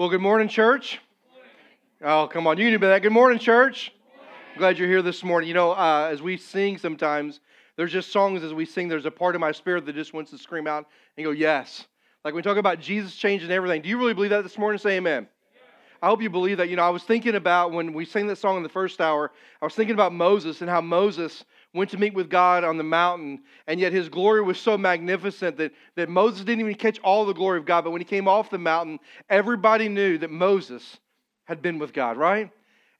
Well, good morning, church. Oh, come on. You do that. Good morning, church. Glad you're here this morning. You know, uh, as we sing sometimes, there's just songs as we sing, there's a part of my spirit that just wants to scream out and go, Yes. Like we talk about Jesus changing everything. Do you really believe that this morning? Say amen. I hope you believe that. You know, I was thinking about when we sang that song in the first hour, I was thinking about Moses and how Moses went to meet with God on the mountain, and yet his glory was so magnificent that, that Moses didn't even catch all the glory of God. But when he came off the mountain, everybody knew that Moses had been with God, right?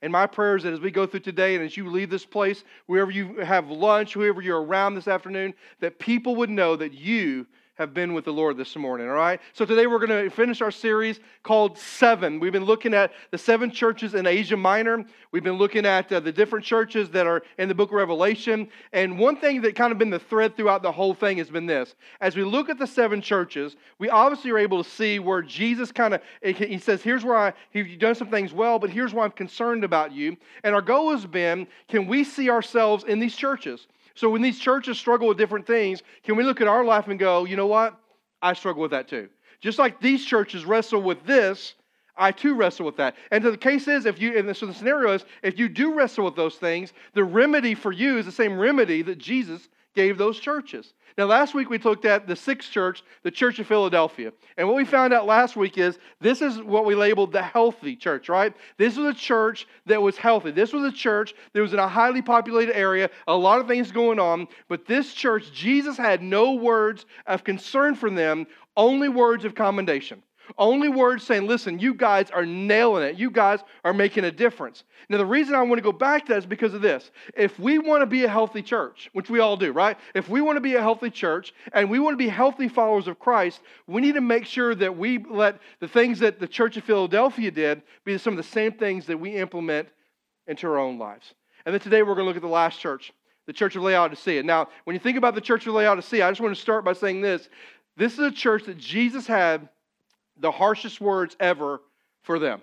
And my prayer is that as we go through today and as you leave this place, wherever you have lunch, whoever you're around this afternoon, that people would know that you have been with the Lord this morning, all right? So today we're going to finish our series called Seven. We've been looking at the seven churches in Asia Minor. We've been looking at uh, the different churches that are in the book of Revelation. And one thing that kind of been the thread throughout the whole thing has been this. As we look at the seven churches, we obviously are able to see where Jesus kind of, he says, here's where I, you've done some things well, but here's why I'm concerned about you. And our goal has been, can we see ourselves in these churches? So when these churches struggle with different things, can we look at our life and go, you know what? I struggle with that too. Just like these churches wrestle with this, I too wrestle with that. And so the case is, if you, and so the scenario is, if you do wrestle with those things, the remedy for you is the same remedy that Jesus gave those churches. Now, last week we looked at the sixth church, the Church of Philadelphia. And what we found out last week is this is what we labeled the healthy church, right? This was a church that was healthy. This was a church that was in a highly populated area, a lot of things going on. But this church, Jesus had no words of concern for them, only words of commendation. Only words saying, listen, you guys are nailing it. You guys are making a difference. Now, the reason I want to go back to that is because of this. If we want to be a healthy church, which we all do, right? If we want to be a healthy church and we want to be healthy followers of Christ, we need to make sure that we let the things that the Church of Philadelphia did be some of the same things that we implement into our own lives. And then today we're going to look at the last church, the Church of Laodicea. Now, when you think about the Church of Laodicea, I just want to start by saying this. This is a church that Jesus had the harshest words ever for them.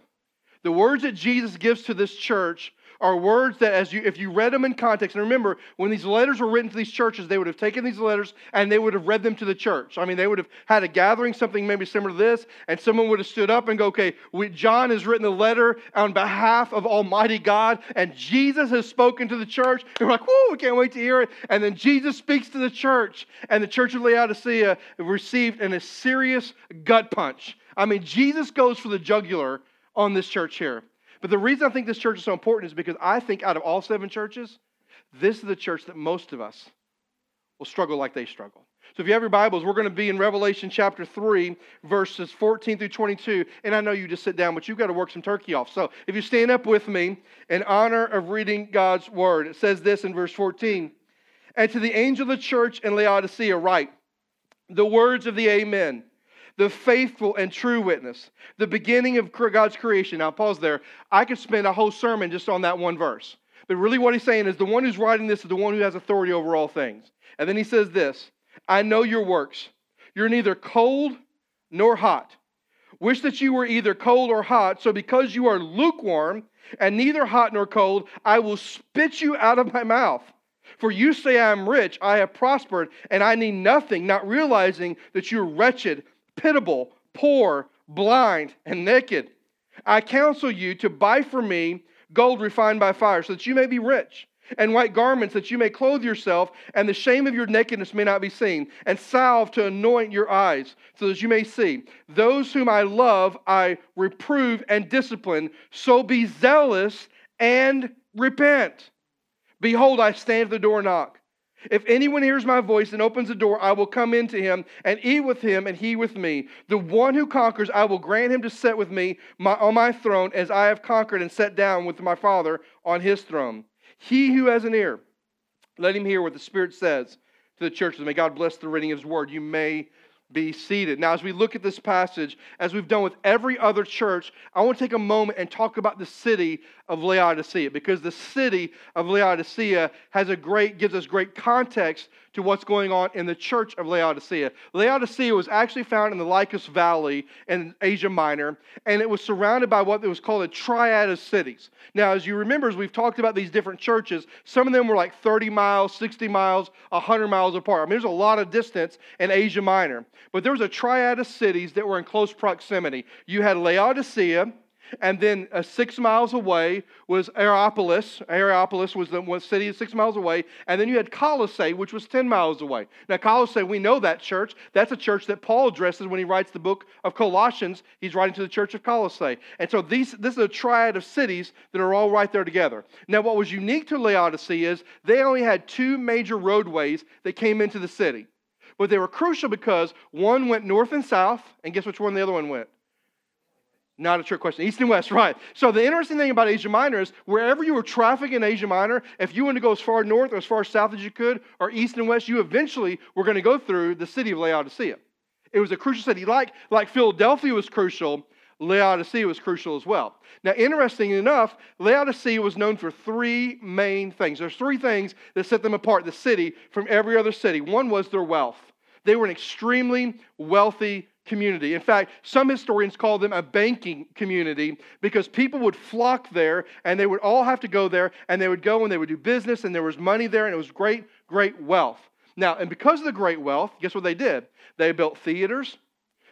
The words that Jesus gives to this church are words that as you if you read them in context and remember when these letters were written to these churches they would have taken these letters and they would have read them to the church. I mean they would have had a gathering something maybe similar to this and someone would have stood up and go okay we, john has written a letter on behalf of almighty god and jesus has spoken to the church. And we're like whoa we can't wait to hear it. And then jesus speaks to the church and the church of laodicea received a serious gut punch I mean, Jesus goes for the jugular on this church here. But the reason I think this church is so important is because I think out of all seven churches, this is the church that most of us will struggle like they struggle. So if you have your Bibles, we're going to be in Revelation chapter 3, verses 14 through 22. And I know you just sit down, but you've got to work some turkey off. So if you stand up with me in honor of reading God's word, it says this in verse 14 And to the angel of the church in Laodicea, write the words of the Amen the faithful and true witness, the beginning of God's creation. Now, pause there. I could spend a whole sermon just on that one verse. But really, what he's saying is the one who's writing this is the one who has authority over all things. And then he says this I know your works. You're neither cold nor hot. Wish that you were either cold or hot. So, because you are lukewarm and neither hot nor cold, I will spit you out of my mouth. For you say, I am rich, I have prospered, and I need nothing, not realizing that you're wretched pitiable, poor, blind, and naked. I counsel you to buy for me gold refined by fire, so that you may be rich, and white garments that you may clothe yourself, and the shame of your nakedness may not be seen, and salve to anoint your eyes, so that you may see. Those whom I love, I reprove and discipline, so be zealous and repent. Behold, I stand at the door and knock. If anyone hears my voice and opens the door, I will come into him and eat with him and he with me. The one who conquers, I will grant him to sit with me my, on my throne as I have conquered and sat down with my Father on his throne. He who has an ear, let him hear what the Spirit says to the churches. May God bless the reading of his word. You may be seated. Now, as we look at this passage, as we've done with every other church, I want to take a moment and talk about the city of Laodicea because the city of Laodicea has a great, gives us great context to what's going on in the church of Laodicea. Laodicea was actually found in the Lycus Valley in Asia Minor, and it was surrounded by what was called a triad of cities. Now, as you remember, as we've talked about these different churches, some of them were like 30 miles, 60 miles, 100 miles apart. I mean, there's a lot of distance in Asia Minor. But there was a triad of cities that were in close proximity. You had Laodicea, and then uh, six miles away was Hierapolis. Hierapolis was the one city six miles away. And then you had Colossae, which was 10 miles away. Now, Colossae, we know that church. That's a church that Paul addresses when he writes the book of Colossians. He's writing to the church of Colossae. And so these, this is a triad of cities that are all right there together. Now, what was unique to Laodicea is they only had two major roadways that came into the city. But they were crucial because one went north and south, and guess which one the other one went? Not a trick question. East and West, right. So the interesting thing about Asia Minor is wherever you were trafficking in Asia Minor, if you wanted to go as far north or as far south as you could, or east and west, you eventually were going to go through the city of Laodicea. It was a crucial city. Like, like Philadelphia was crucial, Laodicea was crucial as well. Now, interesting enough, Laodicea was known for three main things. There's three things that set them apart, the city, from every other city. One was their wealth. They were an extremely wealthy community. In fact, some historians call them a banking community because people would flock there and they would all have to go there and they would go and they would do business and there was money there and it was great, great wealth. Now, and because of the great wealth, guess what they did? They built theaters,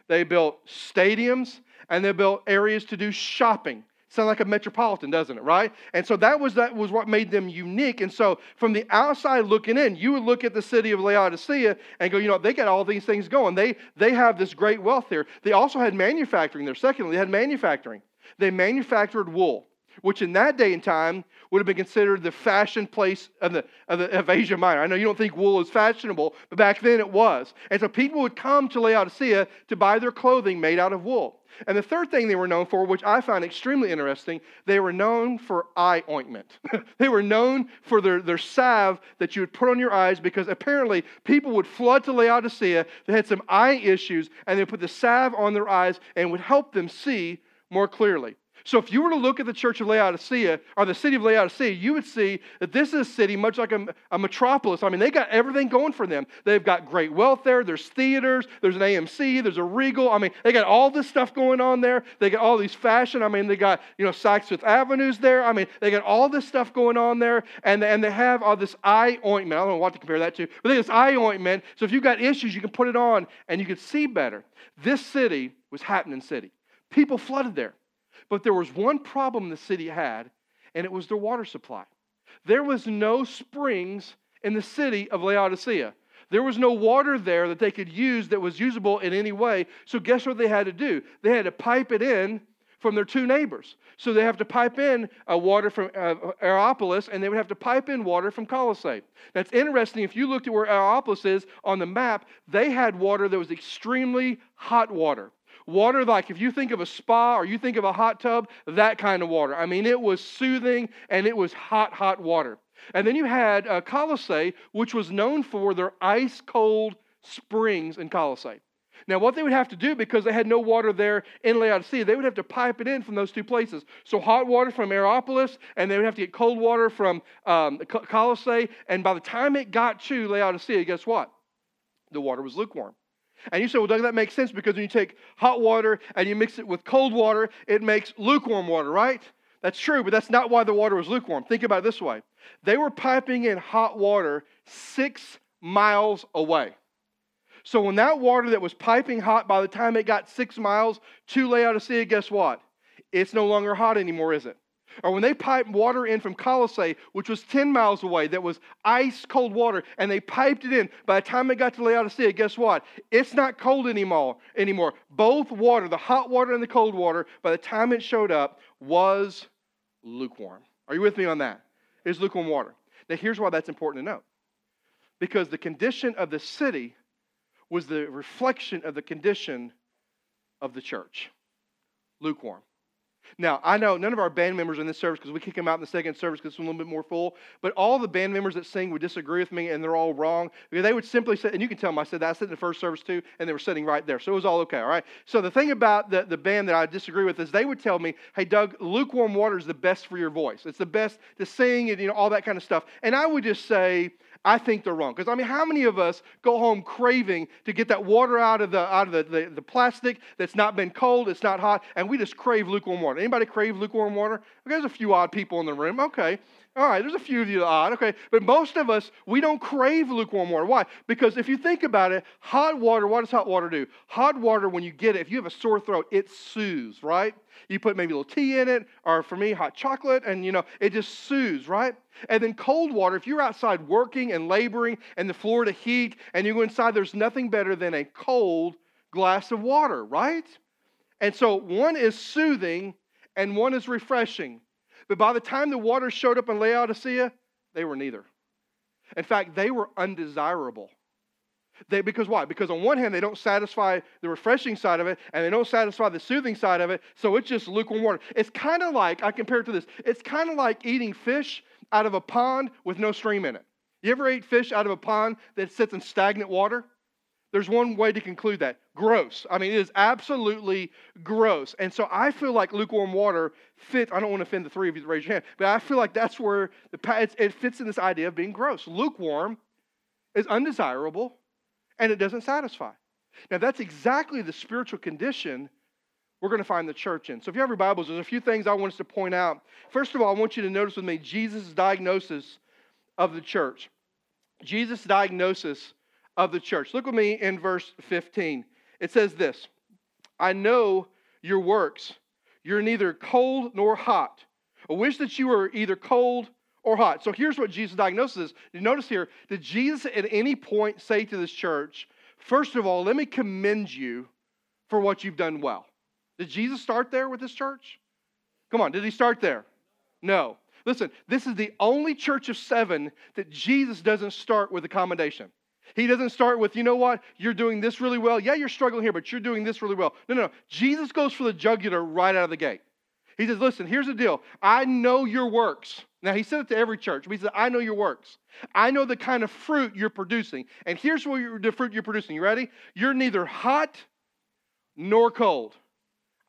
they built stadiums, and they built areas to do shopping. Sound like a metropolitan, doesn't it? Right? And so that was that was what made them unique. And so from the outside looking in, you would look at the city of Laodicea and go, you know, they got all these things going. They they have this great wealth here. They also had manufacturing there. Secondly, they had manufacturing. They manufactured wool, which in that day and time would have been considered the fashion place of, the, of, the, of Asia Minor. I know you don't think wool is fashionable, but back then it was. And so people would come to Laodicea to buy their clothing made out of wool. And the third thing they were known for, which I found extremely interesting, they were known for eye ointment. they were known for their, their salve that you would put on your eyes because apparently people would flood to Laodicea. They had some eye issues and they would put the salve on their eyes and would help them see more clearly. So if you were to look at the church of Laodicea or the city of Laodicea, you would see that this is a city much like a, a, metropolis. I mean, they got everything going for them. They've got great wealth there. There's theaters. There's an AMC. There's a Regal. I mean, they got all this stuff going on there. They got all these fashion. I mean, they got, you know, Saks Fifth Avenues there. I mean, they got all this stuff going on there. And, and they have all this eye ointment. I don't know what to compare that to, but they have this eye ointment. So if you've got issues, you can put it on and you can see better. This city was happening city. People flooded there. But there was one problem the city had, and it was their water supply. There was no springs in the city of Laodicea. There was no water there that they could use that was usable in any way. So, guess what they had to do? They had to pipe it in from their two neighbors. So, they have to pipe in uh, water from uh, Hierapolis, and they would have to pipe in water from Colossae. That's interesting. If you looked at where Hierapolis is on the map, they had water that was extremely hot water. Water, like if you think of a spa or you think of a hot tub, that kind of water. I mean, it was soothing and it was hot, hot water. And then you had uh, Colossae, which was known for their ice cold springs in Colossae. Now, what they would have to do, because they had no water there in Laodicea, they would have to pipe it in from those two places. So, hot water from Hierapolis, and they would have to get cold water from um, Colossae. And by the time it got to Laodicea, guess what? The water was lukewarm. And you say, well, doesn't that make sense? Because when you take hot water and you mix it with cold water, it makes lukewarm water, right? That's true, but that's not why the water was lukewarm. Think about it this way they were piping in hot water six miles away. So when that water that was piping hot, by the time it got six miles to Laodicea, guess what? It's no longer hot anymore, is it? Or when they piped water in from Colossae, which was 10 miles away, that was ice cold water, and they piped it in. By the time it got to Laodicea, guess what? It's not cold anymore. anymore. Both water, the hot water and the cold water, by the time it showed up, was lukewarm. Are you with me on that? It's lukewarm water. Now, here's why that's important to know. Because the condition of the city was the reflection of the condition of the church lukewarm. Now, I know none of our band members in this service, because we kick them out in the second service because it's a little bit more full, but all the band members that sing would disagree with me and they're all wrong. They would simply say, and you can tell them I said that. I said in the first service too, and they were sitting right there. So it was all okay, all right? So the thing about the, the band that I disagree with is they would tell me, hey, Doug, lukewarm water is the best for your voice. It's the best to sing and you know, all that kind of stuff. And I would just say, I think they're wrong. Because I mean, how many of us go home craving to get that water out of the out of the, the, the, plastic that's not been cold, it's not hot, and we just crave lukewarm water? Anybody crave lukewarm water? There's a few odd people in the room. Okay. All right, there's a few of you that are odd, okay, but most of us, we don't crave lukewarm water. Why? Because if you think about it, hot water, what does hot water do? Hot water, when you get it, if you have a sore throat, it soothes, right? You put maybe a little tea in it, or for me, hot chocolate, and you know, it just soothes, right? And then cold water, if you're outside working and laboring and the Florida heat, and you go inside, there's nothing better than a cold glass of water, right? And so one is soothing and one is refreshing. But by the time the water showed up in Laodicea, they were neither. In fact, they were undesirable. They, because why? Because on one hand, they don't satisfy the refreshing side of it, and they don't satisfy the soothing side of it, so it's just lukewarm water. It's kind of like, I compare it to this, it's kind of like eating fish out of a pond with no stream in it. You ever ate fish out of a pond that sits in stagnant water? There's one way to conclude that gross. I mean, it is absolutely gross. And so I feel like lukewarm water fits. I don't want to offend the three of you raise your hand, but I feel like that's where the, it fits in this idea of being gross. Lukewarm is undesirable and it doesn't satisfy. Now, that's exactly the spiritual condition we're going to find the church in. So, if you have your Bibles, there's a few things I want us to point out. First of all, I want you to notice with me Jesus' diagnosis of the church. Jesus' diagnosis of the church. Look with me in verse 15. It says this I know your works. You're neither cold nor hot. I wish that you were either cold or hot. So here's what Jesus' diagnosis is. You notice here, did Jesus at any point say to this church, first of all, let me commend you for what you've done well? Did Jesus start there with this church? Come on, did he start there? No. Listen, this is the only church of seven that Jesus doesn't start with a commendation. He doesn't start with, you know what, you're doing this really well. Yeah, you're struggling here, but you're doing this really well. No, no, no. Jesus goes for the jugular right out of the gate. He says, listen, here's the deal. I know your works. Now, he said it to every church, he said, I know your works. I know the kind of fruit you're producing. And here's what you're, the fruit you're producing. You ready? You're neither hot nor cold.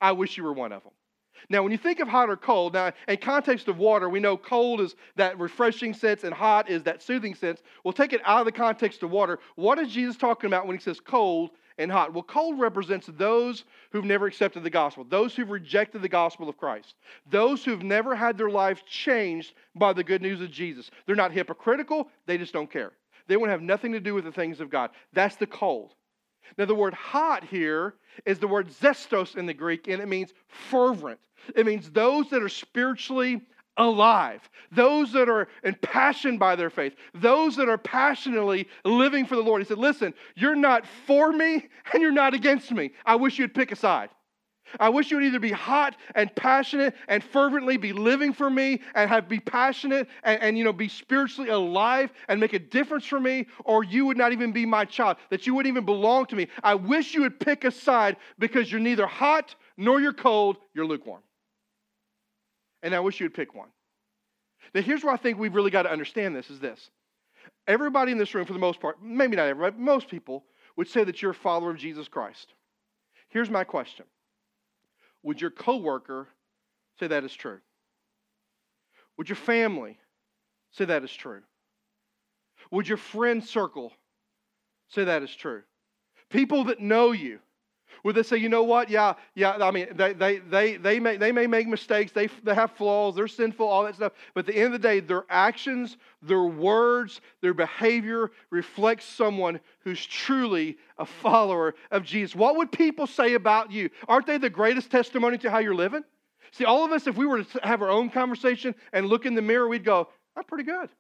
I wish you were one of them. Now, when you think of hot or cold, now in context of water, we know cold is that refreshing sense and hot is that soothing sense. We'll take it out of the context of water. What is Jesus talking about when he says cold and hot? Well, cold represents those who've never accepted the gospel, those who've rejected the gospel of Christ, those who've never had their life changed by the good news of Jesus. They're not hypocritical, they just don't care. They want to have nothing to do with the things of God. That's the cold. Now, the word hot here is the word zestos in the Greek, and it means fervent. It means those that are spiritually alive, those that are impassioned by their faith, those that are passionately living for the Lord. He said, Listen, you're not for me and you're not against me. I wish you'd pick a side. I wish you would either be hot and passionate and fervently be living for me and have be passionate and, and, you know be spiritually alive and make a difference for me, or you would not even be my child, that you wouldn't even belong to me. I wish you would pick a side because you're neither hot nor you're cold, you're lukewarm. And I wish you would pick one. Now here's where I think we've really got to understand this is this. Everybody in this room, for the most part, maybe not everybody, most people would say that you're a follower of Jesus Christ. Here's my question would your coworker say that is true? Would your family say that is true? Would your friend circle say that is true? People that know you, would they say, you know what? Yeah, yeah, I mean, they, they, they, they, may, they may make mistakes, they, they have flaws, they're sinful, all that stuff. But at the end of the day, their actions, their words, their behavior reflects someone who's truly a follower of Jesus. What would people say about you? Aren't they the greatest testimony to how you're living? See, all of us, if we were to have our own conversation and look in the mirror, we'd go, I'm pretty good.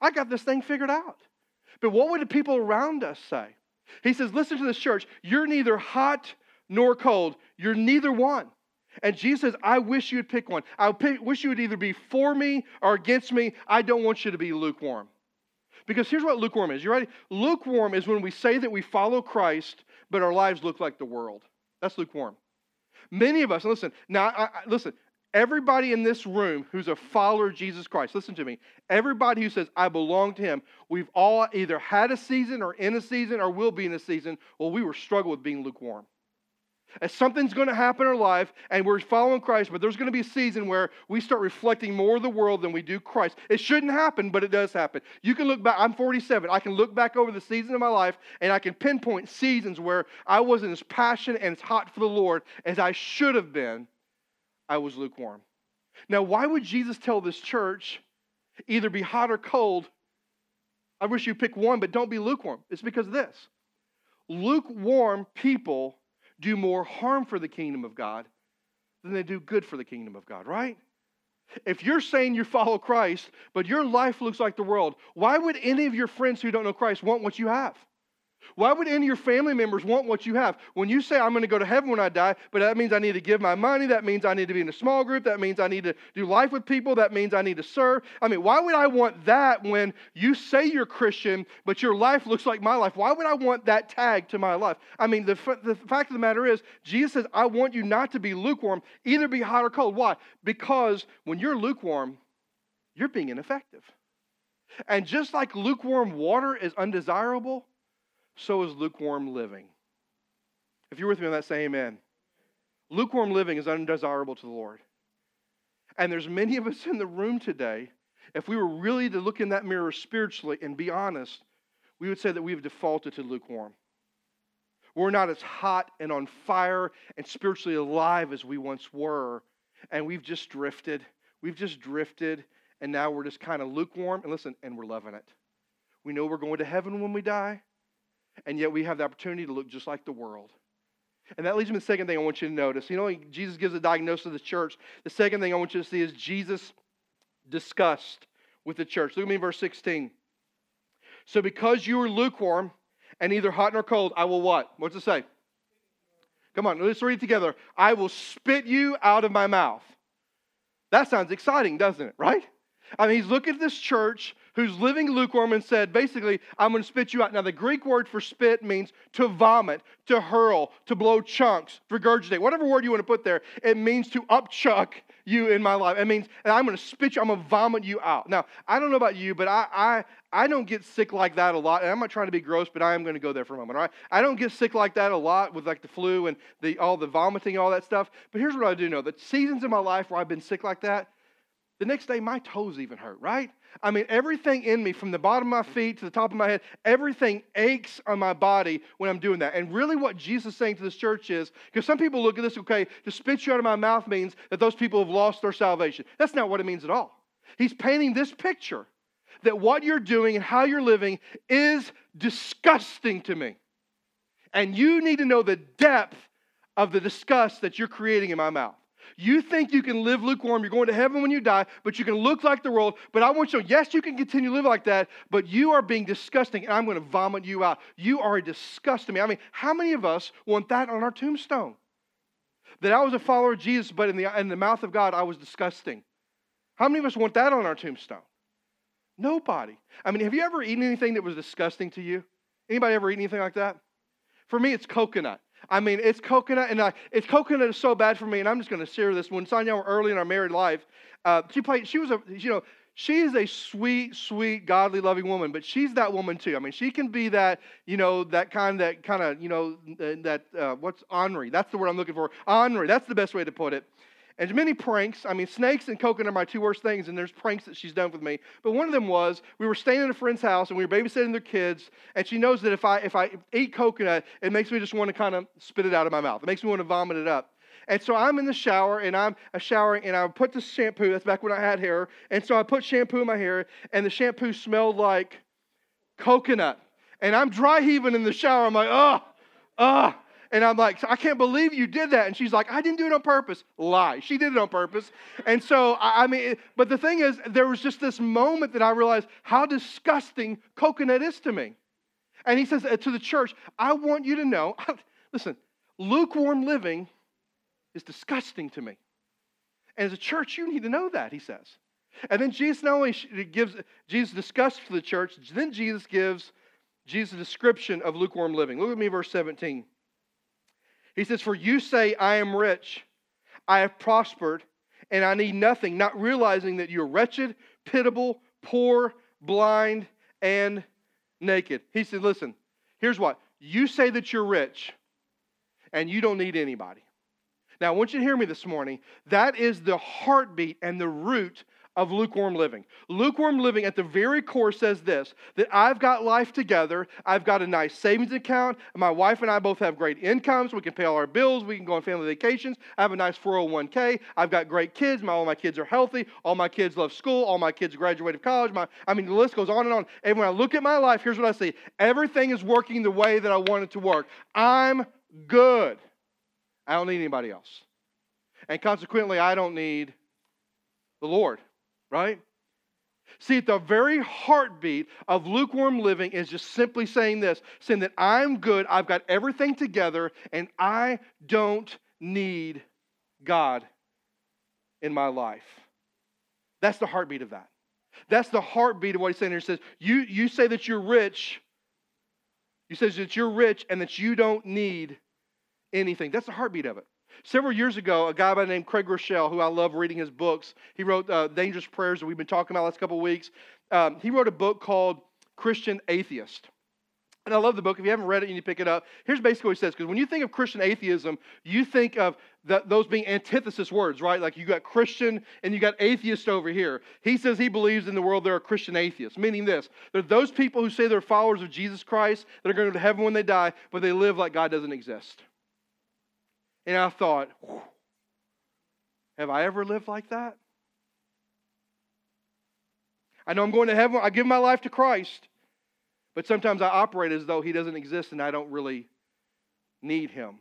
I got this thing figured out. But what would the people around us say? He says, Listen to this church. You're neither hot nor cold. You're neither one. And Jesus says, I wish you would pick one. I wish you would either be for me or against me. I don't want you to be lukewarm. Because here's what lukewarm is. You ready? Lukewarm is when we say that we follow Christ, but our lives look like the world. That's lukewarm. Many of us, listen, now, I, I, listen, Everybody in this room who's a follower of Jesus Christ, listen to me. Everybody who says, I belong to him, we've all either had a season or in a season or will be in a season. Well, we were struggling with being lukewarm. As something's going to happen in our life and we're following Christ, but there's going to be a season where we start reflecting more of the world than we do Christ. It shouldn't happen, but it does happen. You can look back, I'm 47. I can look back over the season of my life and I can pinpoint seasons where I wasn't as passionate and as hot for the Lord as I should have been. I was lukewarm. Now, why would Jesus tell this church either be hot or cold? I wish you pick one, but don't be lukewarm. It's because of this. Lukewarm people do more harm for the kingdom of God than they do good for the kingdom of God, right? If you're saying you follow Christ, but your life looks like the world, why would any of your friends who don't know Christ want what you have? Why would any of your family members want what you have? When you say, I'm going to go to heaven when I die, but that means I need to give my money, that means I need to be in a small group, that means I need to do life with people, that means I need to serve. I mean, why would I want that when you say you're Christian, but your life looks like my life? Why would I want that tag to my life? I mean, the, the fact of the matter is, Jesus says, I want you not to be lukewarm, either be hot or cold. Why? Because when you're lukewarm, you're being ineffective. And just like lukewarm water is undesirable, so is lukewarm living. If you're with me on that, say amen. Lukewarm living is undesirable to the Lord. And there's many of us in the room today, if we were really to look in that mirror spiritually and be honest, we would say that we've defaulted to lukewarm. We're not as hot and on fire and spiritually alive as we once were. And we've just drifted. We've just drifted. And now we're just kind of lukewarm. And listen, and we're loving it. We know we're going to heaven when we die and yet we have the opportunity to look just like the world. And that leads me to the second thing I want you to notice. You know, Jesus gives a diagnosis of the church. The second thing I want you to see is Jesus discussed with the church. Look at me in verse 16. So because you are lukewarm and neither hot nor cold, I will what? What's it say? Come on, let's read it together. I will spit you out of my mouth. That sounds exciting, doesn't it? Right? I mean, he's looking at this church who's living lukewarm and said, basically, I'm going to spit you out. Now, the Greek word for spit means to vomit, to hurl, to blow chunks, regurgitate, whatever word you want to put there. It means to upchuck you in my life. It means, I'm going to spit you, I'm going to vomit you out. Now, I don't know about you, but I, I, I don't get sick like that a lot. And I'm not trying to be gross, but I am going to go there for a moment, all right? I don't get sick like that a lot with like the flu and the, all the vomiting, all that stuff. But here's what I do know the seasons in my life where I've been sick like that, the next day my toes even hurt, right? I mean, everything in me, from the bottom of my feet to the top of my head, everything aches on my body when I'm doing that. And really, what Jesus is saying to this church is because some people look at this, okay, to spit you out of my mouth means that those people have lost their salvation. That's not what it means at all. He's painting this picture that what you're doing and how you're living is disgusting to me. And you need to know the depth of the disgust that you're creating in my mouth. You think you can live lukewarm, you're going to heaven when you die, but you can look like the world. But I want you to yes, you can continue to live like that, but you are being disgusting, and I'm going to vomit you out. You are a disgust to me. I mean, how many of us want that on our tombstone? That I was a follower of Jesus, but in the, in the mouth of God, I was disgusting. How many of us want that on our tombstone? Nobody. I mean, have you ever eaten anything that was disgusting to you? Anybody ever eat anything like that? For me, it's coconut. I mean, it's coconut, and I, it's coconut is so bad for me. And I'm just going to share this. When Sonia were early in our married life, uh, she played. She was a, you know, she is a sweet, sweet, godly, loving woman. But she's that woman too. I mean, she can be that, you know, that kind, that kind of, you know, that uh, what's ornery. That's the word I'm looking for. Ornery. That's the best way to put it. And many pranks. I mean, snakes and coconut are my two worst things, and there's pranks that she's done with me. But one of them was we were staying at a friend's house and we were babysitting their kids, and she knows that if I if I eat coconut, it makes me just want to kind of spit it out of my mouth. It makes me want to vomit it up. And so I'm in the shower and I'm showering and I put the shampoo. That's back when I had hair. And so I put shampoo in my hair, and the shampoo smelled like coconut. And I'm dry heaving in the shower. I'm like, oh, oh. And I'm like, I can't believe you did that. And she's like, I didn't do it on purpose. Lie. She did it on purpose. And so, I mean, but the thing is, there was just this moment that I realized how disgusting coconut is to me. And he says uh, to the church, I want you to know, listen, lukewarm living is disgusting to me. And as a church, you need to know that, he says. And then Jesus not only gives, Jesus discussed for the church, then Jesus gives Jesus description of lukewarm living. Look at me, verse 17. He says, For you say, I am rich, I have prospered, and I need nothing, not realizing that you're wretched, pitiable, poor, blind, and naked. He said, Listen, here's what. You say that you're rich, and you don't need anybody. Now, I want you to hear me this morning. That is the heartbeat and the root of lukewarm living. Lukewarm living at the very core says this that I've got life together, I've got a nice savings account, my wife and I both have great incomes, we can pay all our bills, we can go on family vacations, I have a nice 401k, I've got great kids, my, all my kids are healthy, all my kids love school, all my kids graduated college, my, I mean, the list goes on and on. And when I look at my life, here's what I see everything is working the way that I want it to work. I'm good. I don't need anybody else. And consequently, I don't need the Lord right? See, the very heartbeat of lukewarm living is just simply saying this saying that I'm good, I've got everything together, and I don't need God in my life. That's the heartbeat of that. That's the heartbeat of what he's saying here. He says, you, you say that you're rich. You says that you're rich and that you don't need anything. That's the heartbeat of it. Several years ago, a guy by the name Craig Groeschel, who I love reading his books, he wrote uh, Dangerous Prayers that we've been talking about last couple of weeks. Um, he wrote a book called Christian Atheist. And I love the book. If you haven't read it, you need to pick it up. Here's basically what he says. Because when you think of Christian atheism, you think of the, those being antithesis words, right? Like you got Christian and you got atheist over here. He says he believes in the world there are Christian atheists, meaning this. They're those people who say they're followers of Jesus Christ that are going to heaven when they die, but they live like God doesn't exist. And I thought, have I ever lived like that? I know I'm going to heaven. I give my life to Christ. But sometimes I operate as though he doesn't exist and I don't really need him.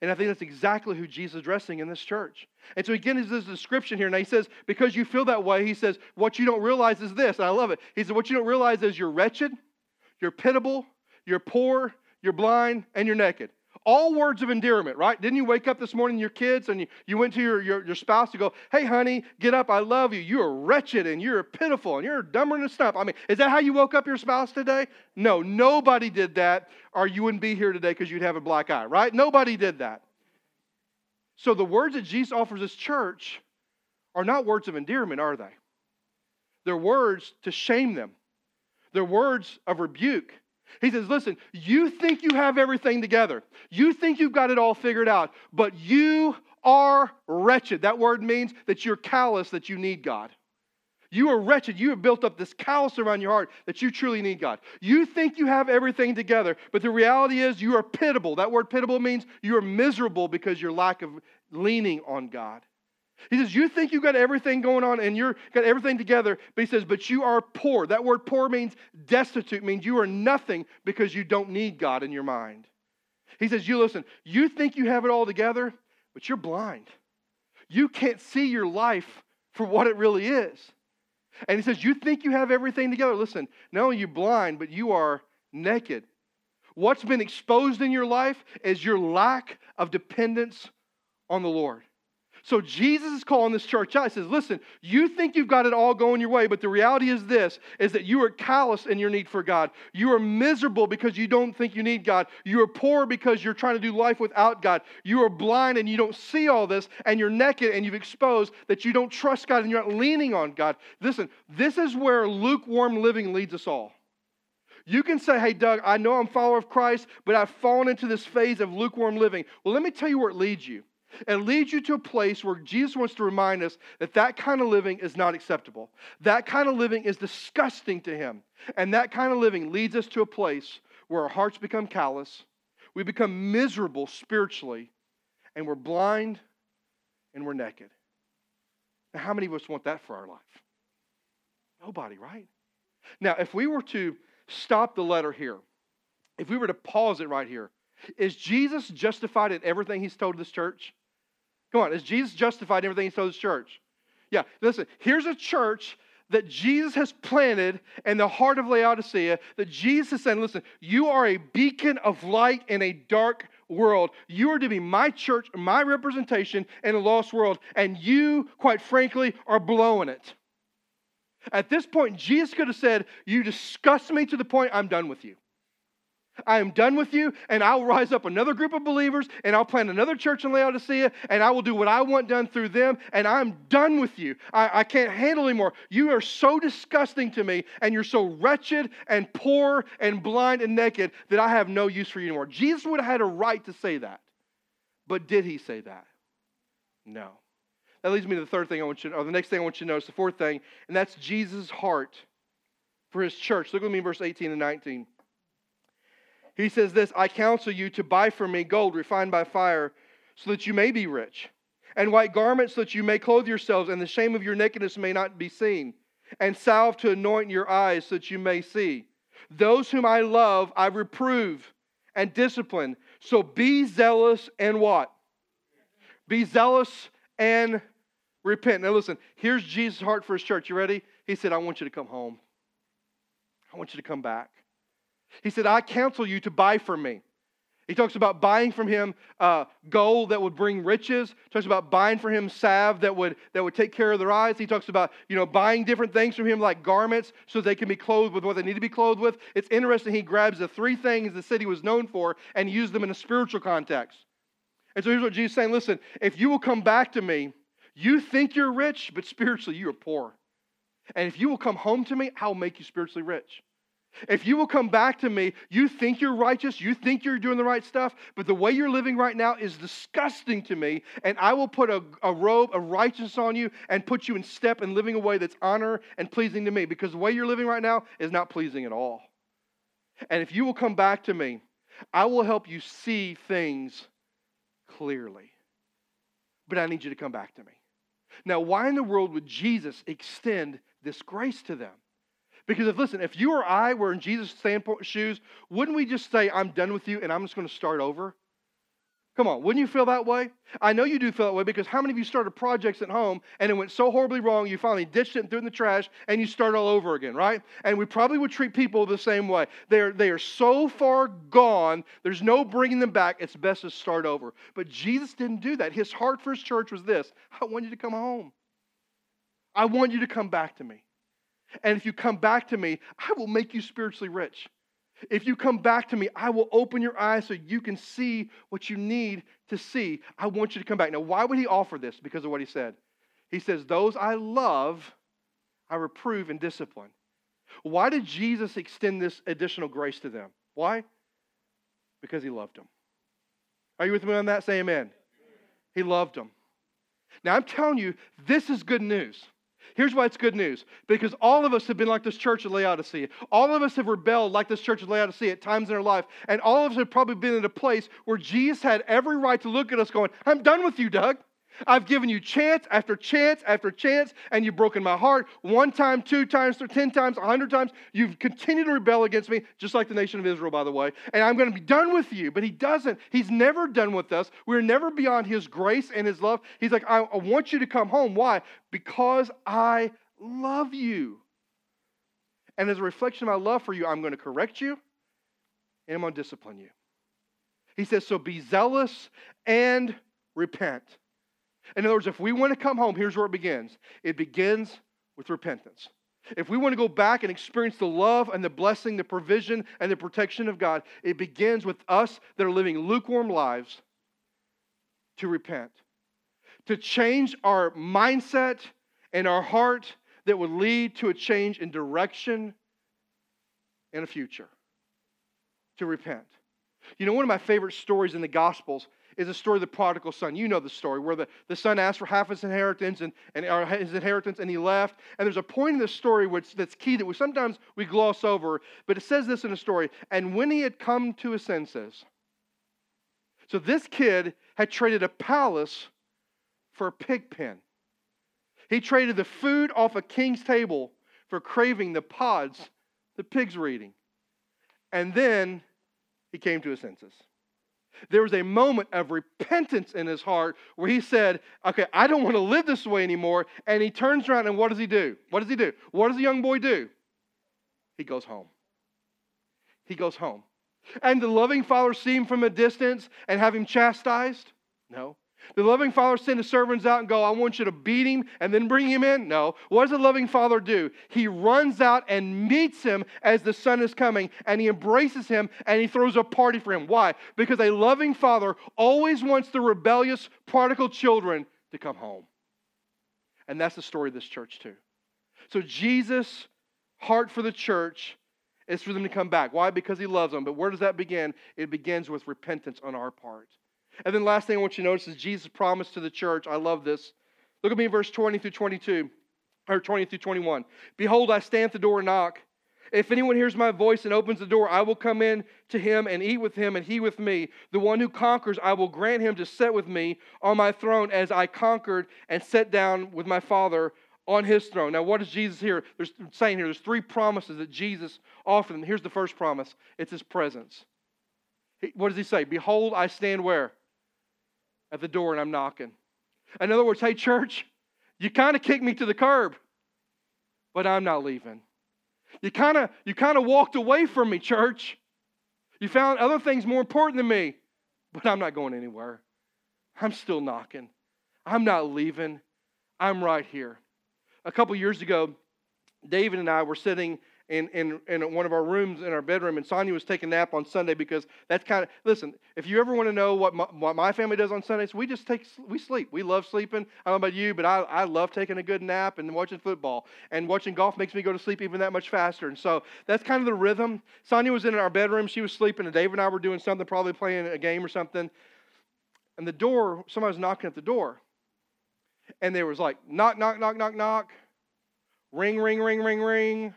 And I think that's exactly who Jesus is addressing in this church. And so again, there's this description here. Now he says, because you feel that way, he says, what you don't realize is this. And I love it. He said, what you don't realize is you're wretched, you're pitiable, you're poor, you're blind, and you're naked. All words of endearment, right? Didn't you wake up this morning, your kids, and you, you went to your, your, your spouse to go, hey, honey, get up, I love you. You are wretched and you're pitiful and you're dumber than a stump. I mean, is that how you woke up your spouse today? No, nobody did that, or you wouldn't be here today because you'd have a black eye, right? Nobody did that. So the words that Jesus offers his church are not words of endearment, are they? They're words to shame them. They're words of rebuke. He says, Listen, you think you have everything together. You think you've got it all figured out, but you are wretched. That word means that you're callous, that you need God. You are wretched. You have built up this callous around your heart that you truly need God. You think you have everything together, but the reality is you are pitiable. That word pitiable means you are miserable because your lack of leaning on God. He says, You think you got everything going on and you're got everything together, but he says, But you are poor. That word poor means destitute, means you are nothing because you don't need God in your mind. He says, You listen, you think you have it all together, but you're blind. You can't see your life for what it really is. And he says, You think you have everything together. Listen, not only are you blind, but you are naked. What's been exposed in your life is your lack of dependence on the Lord. So Jesus is calling this church out. He says, listen, you think you've got it all going your way, but the reality is this, is that you are callous in your need for God. You are miserable because you don't think you need God. You are poor because you're trying to do life without God. You are blind and you don't see all this, and you're naked and you've exposed that you don't trust God and you're not leaning on God. Listen, this is where lukewarm living leads us all. You can say, hey, Doug, I know I'm a follower of Christ, but I've fallen into this phase of lukewarm living. Well, let me tell you where it leads you. It leads you to a place where Jesus wants to remind us that that kind of living is not acceptable. That kind of living is disgusting to him. And that kind of living leads us to a place where our hearts become callous, we become miserable spiritually, and we're blind and we're naked. Now, how many of us want that for our life? Nobody, right? Now, if we were to stop the letter here, if we were to pause it right here, is Jesus justified in everything he's told this church? Come on, is Jesus justified in everything he's told this church? Yeah, listen, here's a church that Jesus has planted in the heart of Laodicea that Jesus is saying, listen, you are a beacon of light in a dark world. You are to be my church, my representation in a lost world, and you, quite frankly, are blowing it. At this point, Jesus could have said, You disgust me to the point I'm done with you. I am done with you, and I'll rise up another group of believers, and I'll plant another church in Laodicea, and I will do what I want done through them, and I'm done with you. I, I can't handle anymore. You are so disgusting to me, and you're so wretched and poor and blind and naked that I have no use for you anymore. Jesus would have had a right to say that. But did he say that? No. That leads me to the third thing I want you to, or the next thing I want you to notice, the fourth thing, and that's Jesus' heart for his church. Look with me in verse 18 and 19. He says this I counsel you to buy from me gold refined by fire, so that you may be rich, and white garments, so that you may clothe yourselves, and the shame of your nakedness may not be seen, and salve to anoint your eyes, so that you may see. Those whom I love, I reprove and discipline. So be zealous and what? Be zealous and repent. Now, listen, here's Jesus' heart for his church. You ready? He said, I want you to come home. I want you to come back. He said, I counsel you to buy from me. He talks about buying from him uh, gold that would bring riches. He talks about buying from him salve that would, that would take care of their eyes. He talks about you know, buying different things from him like garments so they can be clothed with what they need to be clothed with. It's interesting. He grabs the three things the city was known for and used them in a spiritual context. And so here's what Jesus is saying listen, if you will come back to me, you think you're rich, but spiritually you are poor. And if you will come home to me, I'll make you spiritually rich. If you will come back to me, you think you're righteous, you think you're doing the right stuff, but the way you're living right now is disgusting to me, and I will put a, a robe of righteousness on you and put you in step and living a way that's honor and pleasing to me, because the way you're living right now is not pleasing at all. And if you will come back to me, I will help you see things clearly. But I need you to come back to me. Now, why in the world would Jesus extend this grace to them? Because if, listen, if you or I were in Jesus' shoes, wouldn't we just say, I'm done with you and I'm just going to start over? Come on, wouldn't you feel that way? I know you do feel that way because how many of you started projects at home and it went so horribly wrong, you finally ditched it and threw it in the trash and you start all over again, right? And we probably would treat people the same way. They're, they are so far gone, there's no bringing them back. It's best to start over. But Jesus didn't do that. His heart for his church was this I want you to come home. I want you to come back to me. And if you come back to me, I will make you spiritually rich. If you come back to me, I will open your eyes so you can see what you need to see. I want you to come back. Now, why would he offer this? Because of what he said. He says, Those I love, I reprove and discipline. Why did Jesus extend this additional grace to them? Why? Because he loved them. Are you with me on that? Say amen. He loved them. Now, I'm telling you, this is good news. Here's why it's good news because all of us have been like this church at Laodicea. All of us have rebelled like this church at Laodicea at times in our life. And all of us have probably been in a place where Jesus had every right to look at us going, I'm done with you, Doug. I've given you chance after chance after chance, and you've broken my heart one time, two times, ten times, a hundred times. You've continued to rebel against me, just like the nation of Israel, by the way. And I'm going to be done with you. But he doesn't. He's never done with us. We're never beyond his grace and his love. He's like, I, I want you to come home. Why? Because I love you. And as a reflection of my love for you, I'm going to correct you and I'm going to discipline you. He says, So be zealous and repent. In other words, if we want to come home, here's where it begins it begins with repentance. If we want to go back and experience the love and the blessing, the provision and the protection of God, it begins with us that are living lukewarm lives to repent, to change our mindset and our heart that would lead to a change in direction and a future. To repent. You know, one of my favorite stories in the Gospels is the story of the prodigal son. You know the story where the, the son asked for half his inheritance and, and his inheritance and he left. And there's a point in the story which that's key that we sometimes we gloss over, but it says this in the story. And when he had come to his senses, so this kid had traded a palace for a pig pen. He traded the food off a king's table for craving the pods the pigs were eating. And then he came to his senses there was a moment of repentance in his heart where he said, Okay, I don't want to live this way anymore. And he turns around and what does he do? What does he do? What does the young boy do? He goes home. He goes home. And the loving father see him from a distance and have him chastised? No. The loving father send his servants out and go, I want you to beat him and then bring him in? No. What does the loving father do? He runs out and meets him as the son is coming and he embraces him and he throws a party for him. Why? Because a loving father always wants the rebellious prodigal children to come home. And that's the story of this church, too. So Jesus' heart for the church is for them to come back. Why? Because he loves them. But where does that begin? It begins with repentance on our part. And then last thing I want you to notice is Jesus' promise to the church. I love this. Look at me in verse 20 through 22, or 20 through 21. Behold, I stand at the door and knock. If anyone hears my voice and opens the door, I will come in to him and eat with him and he with me. The one who conquers, I will grant him to sit with me on my throne as I conquered and sat down with my Father on his throne. Now, what is Jesus here? There's saying here, there's three promises that Jesus offered them. Here's the first promise it's his presence. What does he say? Behold, I stand where? At the door and I'm knocking. In other words, hey, church, you kind of kicked me to the curb, but I'm not leaving. You kind of you kind of walked away from me, church. You found other things more important than me, but I'm not going anywhere. I'm still knocking. I'm not leaving. I'm right here. A couple years ago, David and I were sitting in, in, in one of our rooms in our bedroom, and Sonia was taking a nap on Sunday because that's kind of listen. If you ever want to know what my, what my family does on Sundays, we just take we sleep. We love sleeping. I don't know about you, but I, I love taking a good nap and watching football. And watching golf makes me go to sleep even that much faster. And so that's kind of the rhythm. Sonia was in our bedroom. She was sleeping, and Dave and I were doing something, probably playing a game or something. And the door, somebody was knocking at the door, and there was like knock, knock, knock, knock, knock, ring, ring, ring, ring, ring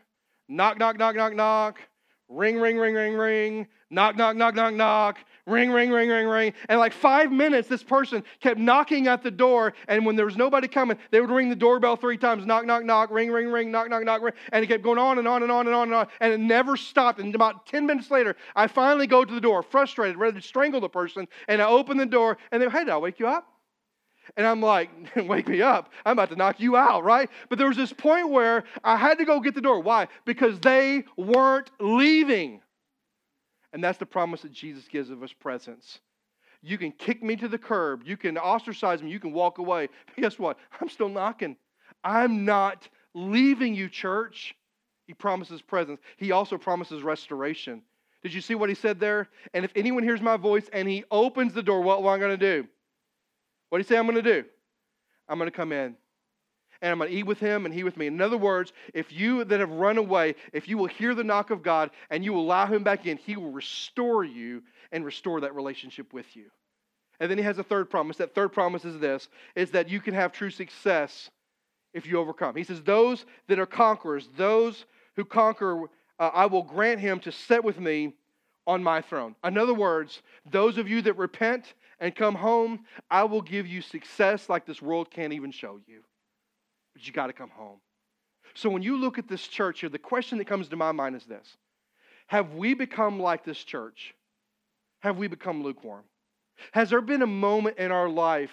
Knock, knock, knock, knock, knock. Ring, ring, ring, ring, ring. Knock, knock, knock, knock, knock. Ring, ring, ring, ring, ring. And like five minutes, this person kept knocking at the door. And when there was nobody coming, they would ring the doorbell three times knock, knock, knock, ring, ring, ring, knock, knock, knock, ring. And it kept going on and on and on and on and on. And it never stopped. And about 10 minutes later, I finally go to the door, frustrated, ready to strangle the person. And I open the door and they go, hey, did I wake you up? And I'm like, wake me up. I'm about to knock you out, right? But there was this point where I had to go get the door. Why? Because they weren't leaving. And that's the promise that Jesus gives of his presence. You can kick me to the curb, you can ostracize me, you can walk away. But guess what? I'm still knocking. I'm not leaving you, church. He promises presence. He also promises restoration. Did you see what he said there? And if anyone hears my voice and he opens the door, what am I going to do? What do you say I'm going to do? I'm going to come in and I'm going to eat with him and he with me. In other words, if you that have run away, if you will hear the knock of God and you allow him back in, he will restore you and restore that relationship with you. And then he has a third promise. That third promise is this is that you can have true success if you overcome. He says, Those that are conquerors, those who conquer, uh, I will grant him to sit with me on my throne. In other words, those of you that repent and come home, I will give you success like this world can't even show you. But you got to come home. So when you look at this church here, the question that comes to my mind is this Have we become like this church? Have we become lukewarm? Has there been a moment in our life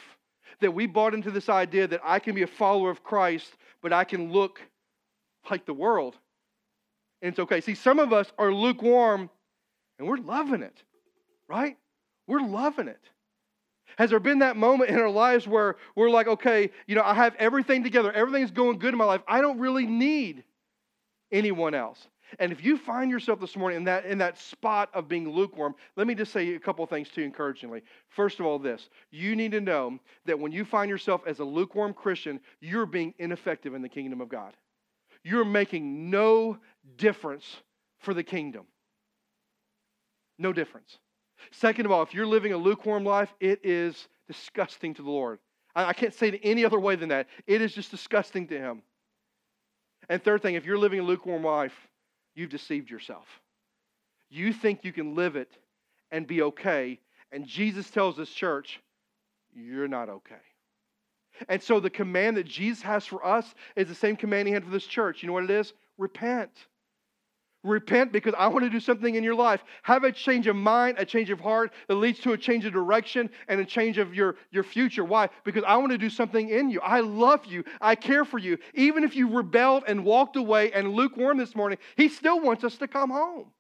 that we bought into this idea that I can be a follower of Christ, but I can look like the world? And it's okay. See, some of us are lukewarm and we're loving it, right? We're loving it. Has there been that moment in our lives where we're like, okay, you know, I have everything together, everything's going good in my life. I don't really need anyone else. And if you find yourself this morning in that, in that spot of being lukewarm, let me just say a couple of things to you encouragingly. First of all, this you need to know that when you find yourself as a lukewarm Christian, you're being ineffective in the kingdom of God. You're making no difference for the kingdom. No difference. Second of all, if you're living a lukewarm life, it is disgusting to the Lord. I, can't say it any other way than that. It is just disgusting to Him. And third thing, if you're living a lukewarm life, you've deceived yourself. You think you can live it and be okay. And Jesus tells this church, you're not okay. And so the command that Jesus has for us is the same command he had for this church. You know what it is? Repent. Repent because I want to do something in your life. Have a change of mind, a change of heart that leads to a change of direction and a change of your, your future. Why? Because I want to do something in you. I love you. I care for you. Even if you rebelled and walked away and lukewarm this morning, He still wants us to come home.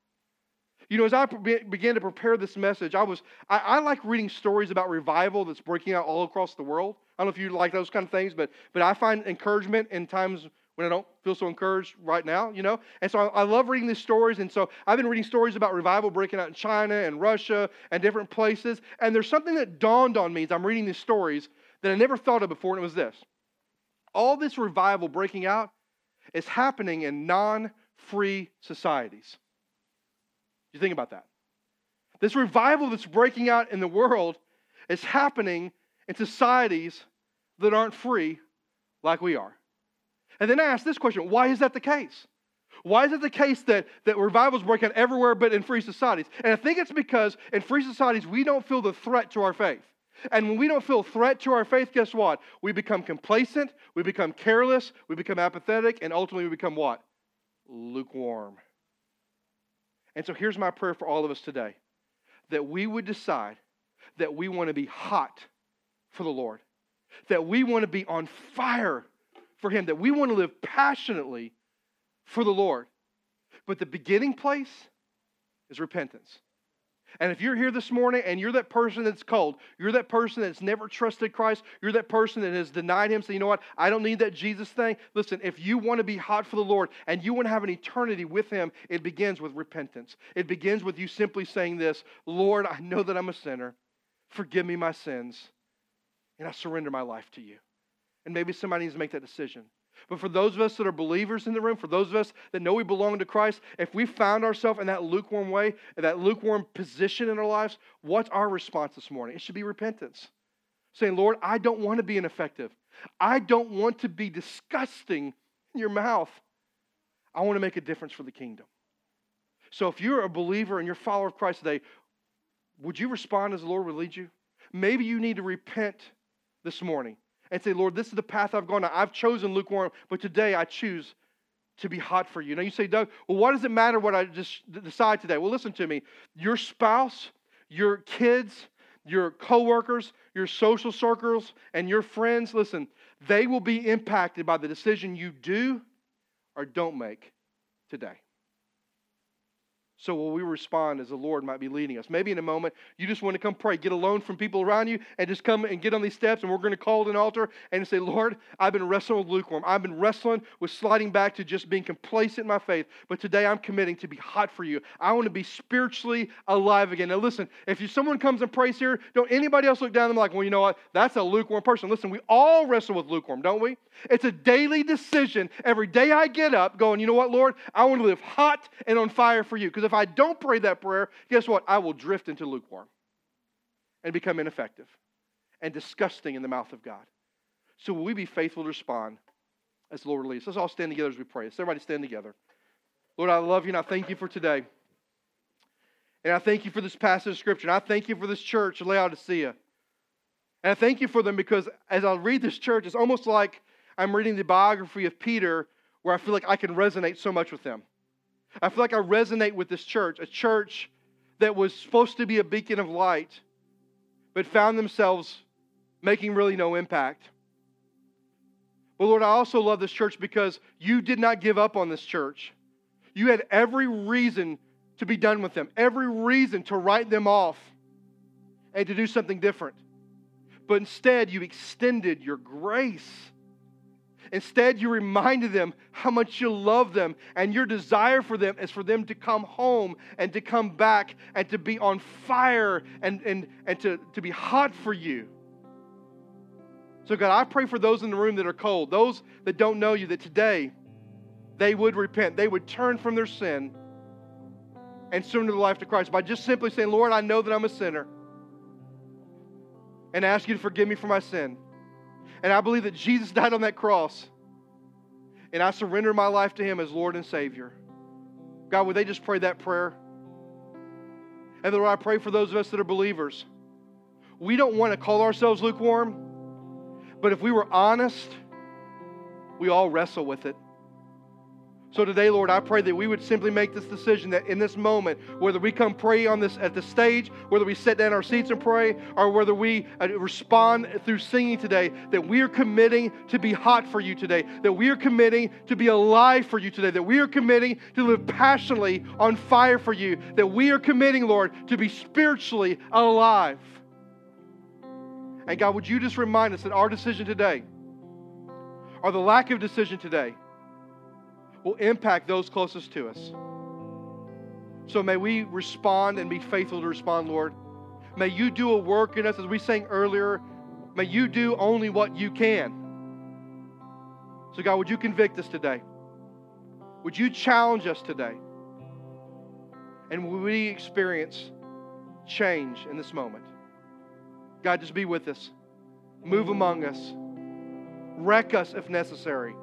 You know, as I began to prepare this message, I was I, I like reading stories about revival that's breaking out all across the world. I don't know if you like those kind of things, but but I find encouragement in times when I don't feel so encouraged right now, you know? And so I, I, love reading these stories. And so I've been reading stories about revival breaking out in China and Russia and different places. And there's something that dawned on me as I'm reading these stories that I never thought of before, and it was this. All this revival breaking out is happening in non free societies. You think about that. This revival that's breaking out in the world is happening in societies that aren't free like we are. And then I ask this question why is that the case? Why is it the case that, that revivals break out everywhere but in free societies? And I think it's because in free societies, we don't feel the threat to our faith. And when we don't feel threat to our faith, guess what? We become complacent, we become careless, we become apathetic, and ultimately we become what? Lukewarm. And so here's my prayer for all of us today that we would decide that we want to be hot for the Lord, that we want to be on fire for Him, that we want to live passionately for the Lord. But the beginning place is repentance. And if you're here this morning and you're that person that's cold, you're that person that's never trusted Christ, you're that person that has denied Him, so you know what? I don't need that Jesus thing. Listen, if you want to be hot for the Lord and you want to have an eternity with Him, it begins with repentance. It begins with you simply saying this Lord, I know that I'm a sinner. Forgive me my sins, and I surrender my life to you. And maybe somebody needs to make that decision. But for those of us that are believers in the room, for those of us that know we belong to Christ, if we found ourselves in that lukewarm way, in that lukewarm position in our lives, what's our response this morning? It should be repentance. Saying, Lord, I don't want to be ineffective. I don't want to be disgusting in your mouth. I want to make a difference for the kingdom. So if you're a believer and you're a follower of Christ today, would you respond as the Lord would lead you? Maybe you need to repent this morning and say, Lord, this is the path I've gone. I've chosen lukewarm, but today I choose to be hot for you. Now you say, Doug, well, what does it matter what I just decide today? Well, listen to me. Your spouse, your kids, your coworkers, your social circles, and your friends, listen, they will be impacted by the decision you do or don't make today. So will we respond as the Lord might be leading us? Maybe in a moment you just want to come pray, get a loan from people around you, and just come and get on these steps, and we're going to call an altar and say, Lord, I've been wrestling with lukewarm. I've been wrestling with sliding back to just being complacent in my faith. But today I'm committing to be hot for you. I want to be spiritually alive again. Now listen, if someone comes and prays here, don't anybody else look down at them like, well, you know what? That's a lukewarm person. Listen, we all wrestle with lukewarm, don't we? It's a daily decision. Every day I get up going, you know what, Lord? I want to live hot and on fire for you. Because if I don't pray that prayer, guess what? I will drift into lukewarm and become ineffective and disgusting in the mouth of God. So will we be faithful to respond as the Lord leads? Let's all stand together as we pray. Let's everybody stand together. Lord, I love you and I thank you for today. And I thank you for this passage of Scripture. And I thank you for this church, Laodicea. And I thank you for them because as I read this church, it's almost like I'm reading the biography of Peter where I feel like I can resonate so much with them. I feel like I resonate with this church, a church that was supposed to be a beacon of light, but found themselves making really no impact. But Lord, I also love this church because you did not give up on this church. You had every reason to be done with them, every reason to write them off and to do something different. But instead, you extended your grace Instead, you reminded them how much you love them, and your desire for them is for them to come home and to come back and to be on fire and, and, and to, to be hot for you. So, God, I pray for those in the room that are cold, those that don't know you, that today they would repent, they would turn from their sin and surrender their life to Christ by just simply saying, Lord, I know that I'm a sinner, and ask you to forgive me for my sin. And I believe that Jesus died on that cross. And I surrender my life to Him as Lord and Savior. God, would they just pray that prayer? And Lord, I pray for those of us that are believers. We don't want to call ourselves lukewarm, but if we were honest, we all wrestle with it. So today, Lord, I pray that we would simply make this decision that in this moment, whether we come pray on this at the stage, whether we sit down our seats and pray, or whether we uh, respond through singing today, that we are committing to be hot for you today, that we are committing to be alive for you today, that we are committing to live passionately on fire for you, that we are committing, Lord, to be spiritually alive. And God, would you just remind us that our decision today, or the lack of decision today, will impact those closest to us. So may we respond and be faithful to respond, Lord. May you do a work in us, as we sang earlier. May you do only what you can. So, God, would you convict us today? Would you challenge us today? And we experience change in this moment? God, just be with us. Move among us. Wreck us if necessary.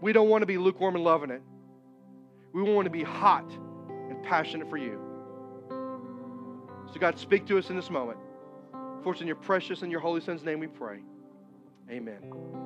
We don't want to be lukewarm and loving it. We want to be hot and passionate for you. So, God, speak to us in this moment. For it's in your precious and your holy Son's name we pray. Amen.